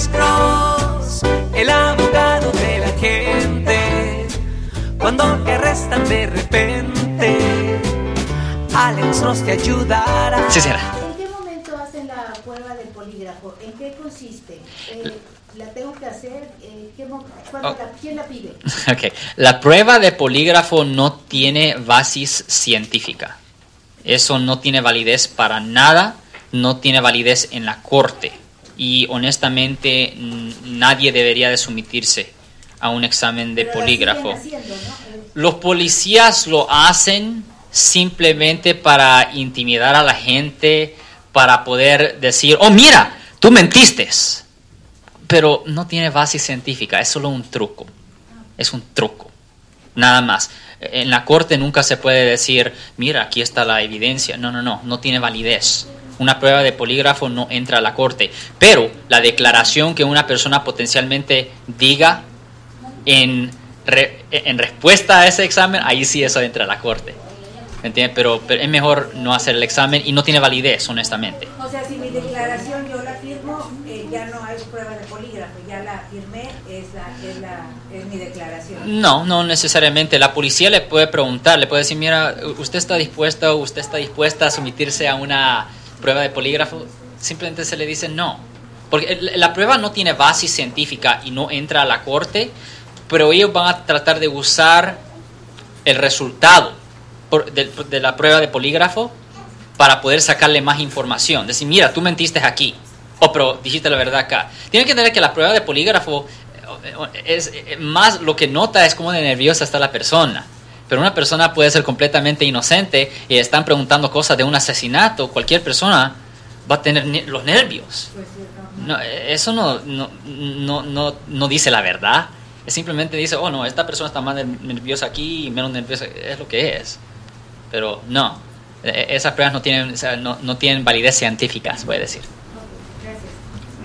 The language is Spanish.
Alex Cross, el abogado de la gente. Cuando te arrestan de repente, Alex Cross te ayudará. Sí, señora. ¿En qué momento hacen la prueba del polígrafo? ¿En qué consiste? Eh, ¿La tengo que hacer? Eh, ¿qué Oh. la- ¿Quién la pide? Ok, la prueba de polígrafo no tiene basis científica. Eso no tiene validez para nada, no tiene validez en la corte. Y honestamente nadie debería de someterse a un examen de polígrafo. Los policías lo hacen simplemente para intimidar a la gente, para poder decir, oh mira, tú mentiste. Pero no tiene base científica, es solo un truco. Es un truco, nada más. En la corte nunca se puede decir, mira, aquí está la evidencia. No, no, no, no tiene validez. Una prueba de polígrafo no entra a la corte. Pero la declaración que una persona potencialmente diga en, re- en respuesta a ese examen, ahí sí eso entra a la corte. ¿Me entiendes? Pero, pero es mejor no hacer el examen y no tiene validez, honestamente. O sea, si mi declaración yo la firmo, eh, ya no hay prueba de polígrafo, ya la firmé, es, la, es, la, es mi declaración. No, no necesariamente. La policía le puede preguntar, le puede decir, mira, usted está dispuesto, usted está dispuesta a someterse a una prueba de polígrafo. Simplemente se le dice no. Porque la prueba no tiene base científica y no entra a la corte, pero ellos van a tratar de usar el resultado por- de, de la prueba de polígrafo para poder sacarle más información. Decir, mira, tú mentiste aquí. O, pero dijiste la verdad acá. Tienen que entender que la prueba de polígrafo eh, es eh, más lo que nota es cómo de nerviosa está la persona. Pero una persona puede ser completamente inocente y están preguntando cosas de un asesinato. Cualquier persona va a tener ne- los nervios. Pues, no. Eh, eso no, no, no, no, no dice la verdad. Es simplemente dice, oh no, esta persona está más ner- nerviosa aquí y menos nerviosa. Es lo que es. Pero no, eh, esas pruebas no tienen, no, no tienen validez científica, se puede decir.